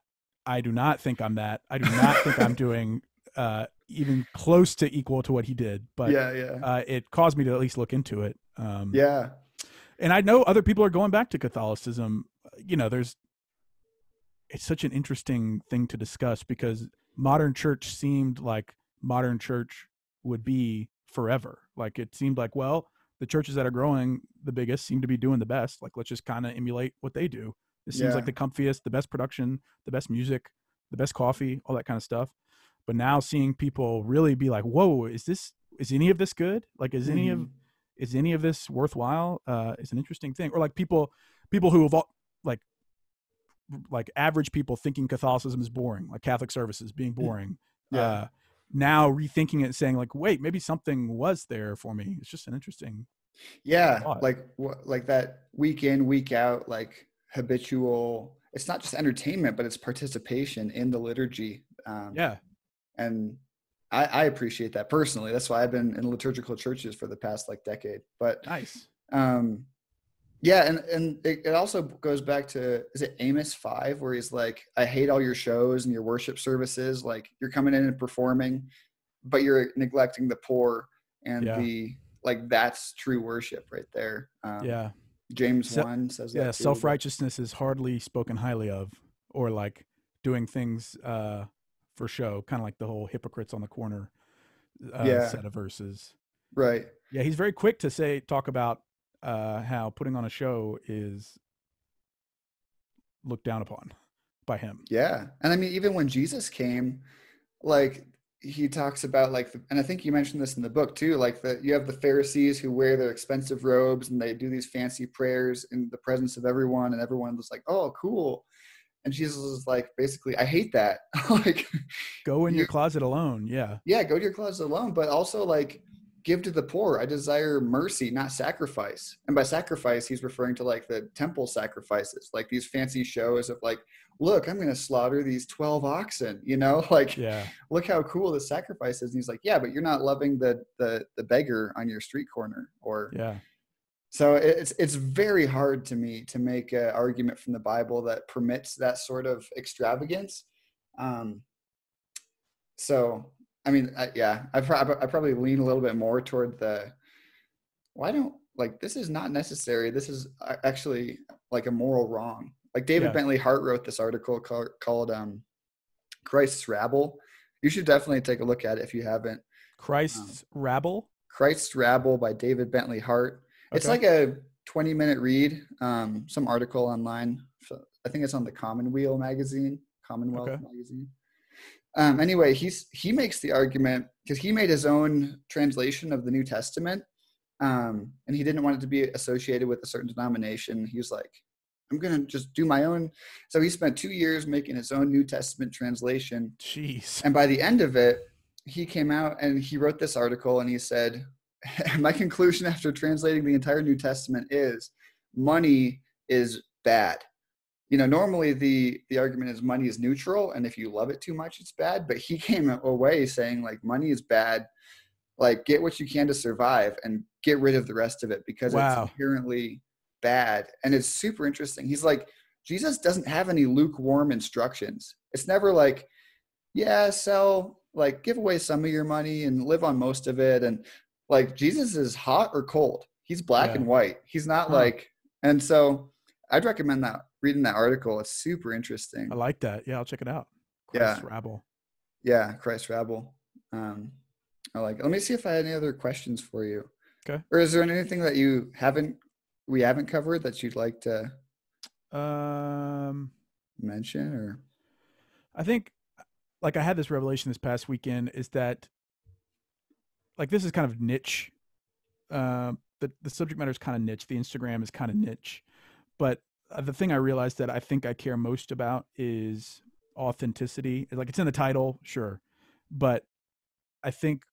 I do not think I'm that. I do not think I'm [LAUGHS] doing uh, even close to equal to what he did." But yeah, yeah. Uh, it caused me to at least look into it. Um, yeah. And I know other people are going back to Catholicism. You know, there's it's such an interesting thing to discuss because modern church seemed like modern church would be forever. Like it seemed like, well, the churches that are growing the biggest seem to be doing the best. Like let's just kind of emulate what they do. It seems yeah. like the comfiest, the best production, the best music, the best coffee, all that kind of stuff. But now seeing people really be like, "Whoa, is this is any of this good? Like is any mm-hmm. of is any of this worthwhile?" Uh is an interesting thing. Or like people people who have all, like like average people thinking Catholicism is boring, like Catholic services being mm. boring. Yeah. Uh, now rethinking it and saying like wait maybe something was there for me it's just an interesting yeah like like that week in week out like habitual it's not just entertainment but it's participation in the liturgy um, yeah and I, I appreciate that personally that's why i've been in liturgical churches for the past like decade but nice um yeah, and and it, it, also goes back to is it Amos five where he's like, I hate all your shows and your worship services. Like you're coming in and performing, but you're neglecting the poor and yeah. the like. That's true worship right there. Um, yeah, James Se- one says yeah, self righteousness is hardly spoken highly of, or like doing things uh, for show, kind of like the whole hypocrites on the corner uh, yeah. set of verses. Right. Yeah, he's very quick to say talk about uh, how putting on a show is looked down upon by him. Yeah. And I mean, even when Jesus came, like he talks about like, the, and I think you mentioned this in the book too, like that you have the Pharisees who wear their expensive robes and they do these fancy prayers in the presence of everyone and everyone was like, oh, cool. And Jesus is like, basically, I hate that. [LAUGHS] like, go in your closet alone. Yeah. Yeah. Go to your closet alone. But also like, give to the poor. I desire mercy, not sacrifice. And by sacrifice, he's referring to like the temple sacrifices, like these fancy shows of like, look, I'm going to slaughter these 12 oxen, you know, [LAUGHS] like, yeah. look how cool the sacrifice is. And he's like, yeah, but you're not loving the, the, the beggar on your street corner or, yeah. So it's, it's very hard to me to make an argument from the Bible that permits that sort of extravagance. Um, so I mean, I, yeah, I, I probably lean a little bit more toward the why don't like this is not necessary. This is actually like a moral wrong. Like David yeah. Bentley Hart wrote this article called, called um, Christ's Rabble. You should definitely take a look at it if you haven't. Christ's um, Rabble? Christ's Rabble by David Bentley Hart. Okay. It's like a 20 minute read, um, some article online. I think it's on the Commonweal magazine, Commonwealth okay. magazine. Um, anyway, he's he makes the argument because he made his own translation of the New Testament, um, and he didn't want it to be associated with a certain denomination. He was like, "I'm gonna just do my own." So he spent two years making his own New Testament translation. Jeez. And by the end of it, he came out and he wrote this article and he said, [LAUGHS] "My conclusion after translating the entire New Testament is money is bad." You know normally the the argument is money is neutral and if you love it too much it's bad but he [LAUGHS] came away saying like money is bad like get what you can to survive and get rid of the rest of it because wow. it's inherently bad and it's super interesting he's like jesus doesn't have any lukewarm instructions it's never like yeah sell like give away some of your money and live on most of it and like jesus is hot or cold he's black yeah. and white he's not huh. like and so i'd recommend that reading that article. It's super interesting. I like that. Yeah, I'll check it out. Christ yeah. Rabble. Yeah, Christ Rabble. Um, I like. It. Let me see if I had any other questions for you. Okay. Or is there anything that you haven't we haven't covered that you'd like to um mention or? I think, like I had this revelation this past weekend is that, like this is kind of niche. Uh, the the subject matter is kind of niche. The Instagram is kind of niche, but the thing I realized that I think I care most about is authenticity. Like it's in the title, sure, but I think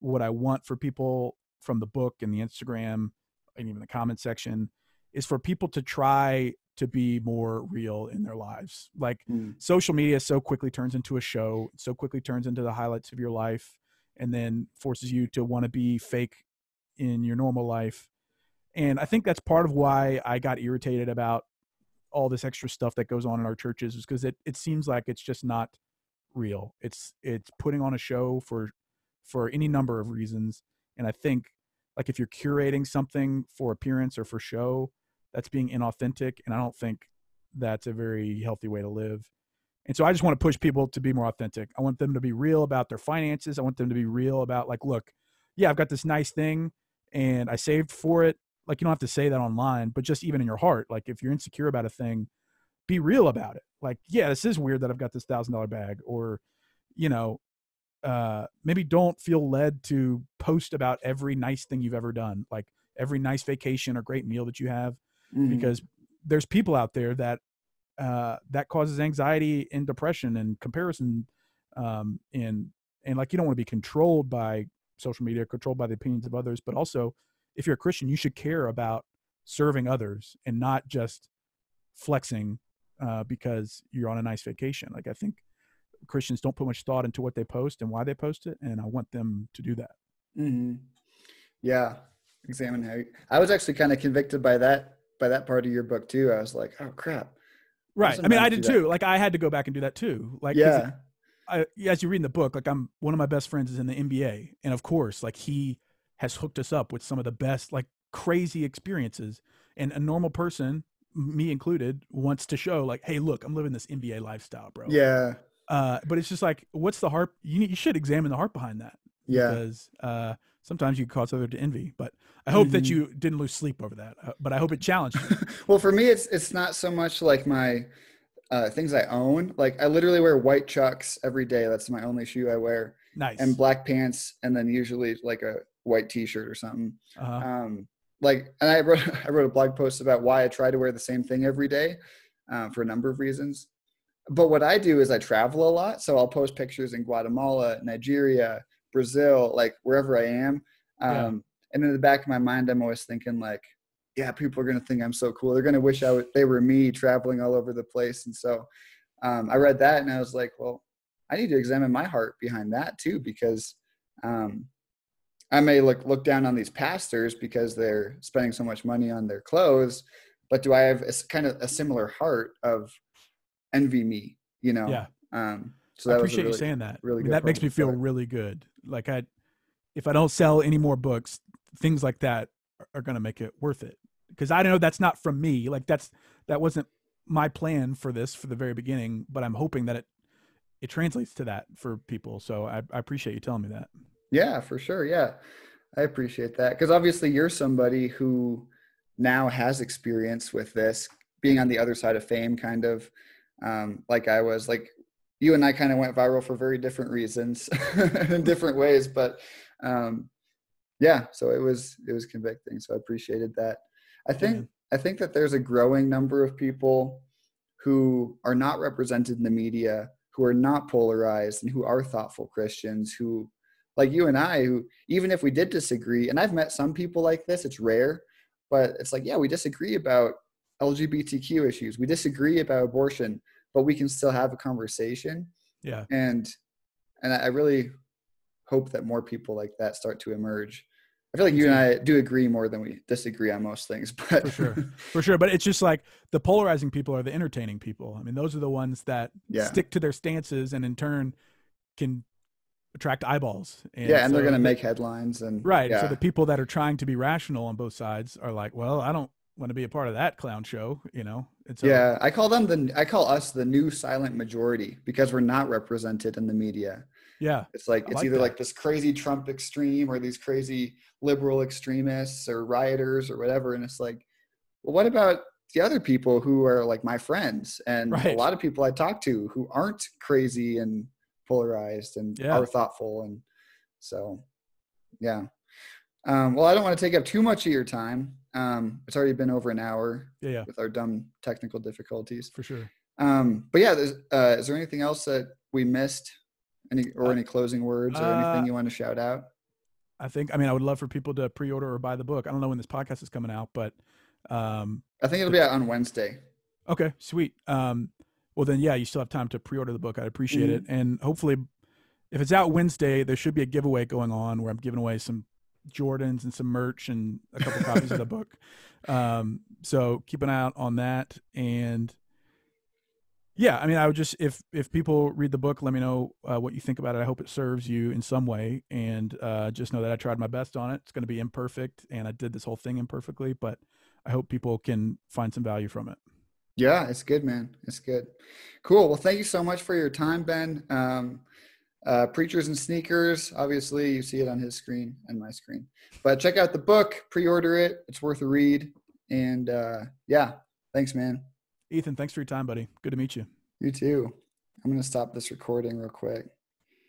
what I want for people from the book and the Instagram and even the comment section is for people to try to be more real in their lives. Like mm. social media so quickly turns into a show, so quickly turns into the highlights of your life and then forces you to want to be fake in your normal life and I think that's part of why I got irritated about all this extra stuff that goes on in our churches is because it, it seems like it's just not real. It's it's putting on a show for for any number of reasons. And I think like if you're curating something for appearance or for show, that's being inauthentic. And I don't think that's a very healthy way to live. And so I just want to push people to be more authentic. I want them to be real about their finances. I want them to be real about like, look, yeah, I've got this nice thing and I saved for it like you don't have to say that online, but just even in your heart, like if you're insecure about a thing, be real about it. Like, yeah, this is weird that I've got this thousand dollar bag, or you know, uh, maybe don't feel led to post about every nice thing you've ever done, like every nice vacation or great meal that you have, mm-hmm. because there's people out there that uh, that causes anxiety and depression and comparison, um, and and like you don't want to be controlled by social media, controlled by the opinions of others, but also if you're a Christian, you should care about serving others and not just flexing uh, because you're on a nice vacation. Like I think Christians don't put much thought into what they post and why they post it, and I want them to do that. Mm-hmm. Yeah, examine how. You, I was actually kind of convicted by that by that part of your book too. I was like, oh crap. Right. I mean, I did too. Like I had to go back and do that too. Like yeah. I, as you read in the book, like I'm one of my best friends is in the NBA, and of course, like he has hooked us up with some of the best, like crazy experiences. And a normal person, me included, wants to show like, hey, look, I'm living this NBA lifestyle, bro. Yeah. Uh, but it's just like, what's the heart? You, you should examine the heart behind that. Yeah. Because uh, sometimes you cause other to envy. But I hope mm-hmm. that you didn't lose sleep over that. Uh, but I hope it challenged you. [LAUGHS] well, for me, it's it's not so much like my uh, things I own. Like I literally wear white chucks every day. That's my only shoe I wear. Nice. And black pants, and then usually like a white t-shirt or something. Uh-huh. Um, like, and I wrote [LAUGHS] I wrote a blog post about why I try to wear the same thing every day uh, for a number of reasons. But what I do is I travel a lot, so I'll post pictures in Guatemala, Nigeria, Brazil, like wherever I am. Um, yeah. And in the back of my mind, I'm always thinking like, yeah, people are gonna think I'm so cool. They're gonna wish I would, they were me traveling all over the place. And so um, I read that and I was like, well, I need to examine my heart behind that too, because um, I may look look down on these pastors because they're spending so much money on their clothes, but do I have a, kind of a similar heart of envy me? You know? Yeah. Um, so I appreciate really, you saying that. Really, I mean, that makes me feel really good. Like I, if I don't sell any more books, things like that are, are going to make it worth it. Because I don't know that's not from me. Like that's that wasn't my plan for this for the very beginning, but I'm hoping that it it translates to that for people. So I, I appreciate you telling me that. Yeah, for sure. Yeah. I appreciate that because obviously you're somebody who now has experience with this being on the other side of fame kind of um, like I was like you and I kind of went viral for very different reasons [LAUGHS] in different ways, but um, yeah, so it was it was convicting. So I appreciated that. I think yeah. I think that there's a growing number of people who are not represented in the media, who are not polarized, and who are thoughtful Christians who like you and I, who even if we did disagree, and I've met some people like this, it's rare, but it's like, yeah, we disagree about LGBTQ issues, we disagree about abortion, but we can still have a conversation. Yeah. And and I really hope that more people like that start to emerge. I feel like you and I do agree more than we disagree on most things, but for sure, for sure. But it's just like the polarizing people are the entertaining people. I mean, those are the ones that yeah. stick to their stances and in turn can attract eyeballs. And yeah, and so they're going to make headlines and right. Yeah. So the people that are trying to be rational on both sides are like, well, I don't want to be a part of that clown show, you know. It's yeah, I call them the I call us the new silent majority because we're not represented in the media. Yeah. It's like, it's like either that. like this crazy Trump extreme or these crazy liberal extremists or rioters or whatever. And it's like, well, what about the other people who are like my friends and right. a lot of people I talk to who aren't crazy and polarized and yeah. are thoughtful. And so, yeah. Um, well, I don't want to take up too much of your time. Um, it's already been over an hour yeah, yeah. with our dumb technical difficulties. For sure. Um, but yeah, uh, is there anything else that we missed any or uh, any closing words or anything uh, you want to shout out? I think. I mean, I would love for people to pre-order or buy the book. I don't know when this podcast is coming out, but um, I think it'll be out on Wednesday. Okay, sweet. Um, well, then, yeah, you still have time to pre-order the book. I'd appreciate mm-hmm. it, and hopefully, if it's out Wednesday, there should be a giveaway going on where I'm giving away some Jordans and some merch and a couple copies of the book. [LAUGHS] Um, so keep an eye out on that, and yeah, I mean, I would just if if people read the book, let me know uh, what you think about it. I hope it serves you in some way, and uh, just know that I tried my best on it. It's going to be imperfect, and I did this whole thing imperfectly, but I hope people can find some value from it. Yeah, it's good, man. It's good. Cool. Well, thank you so much for your time, Ben. Um, uh, Preachers and Sneakers. Obviously, you see it on his screen and my screen. But check out the book, pre-order it. It's worth a read. And uh, yeah, thanks, man. Ethan, thanks for your time, buddy. Good to meet you. You too. I'm going to stop this recording real quick.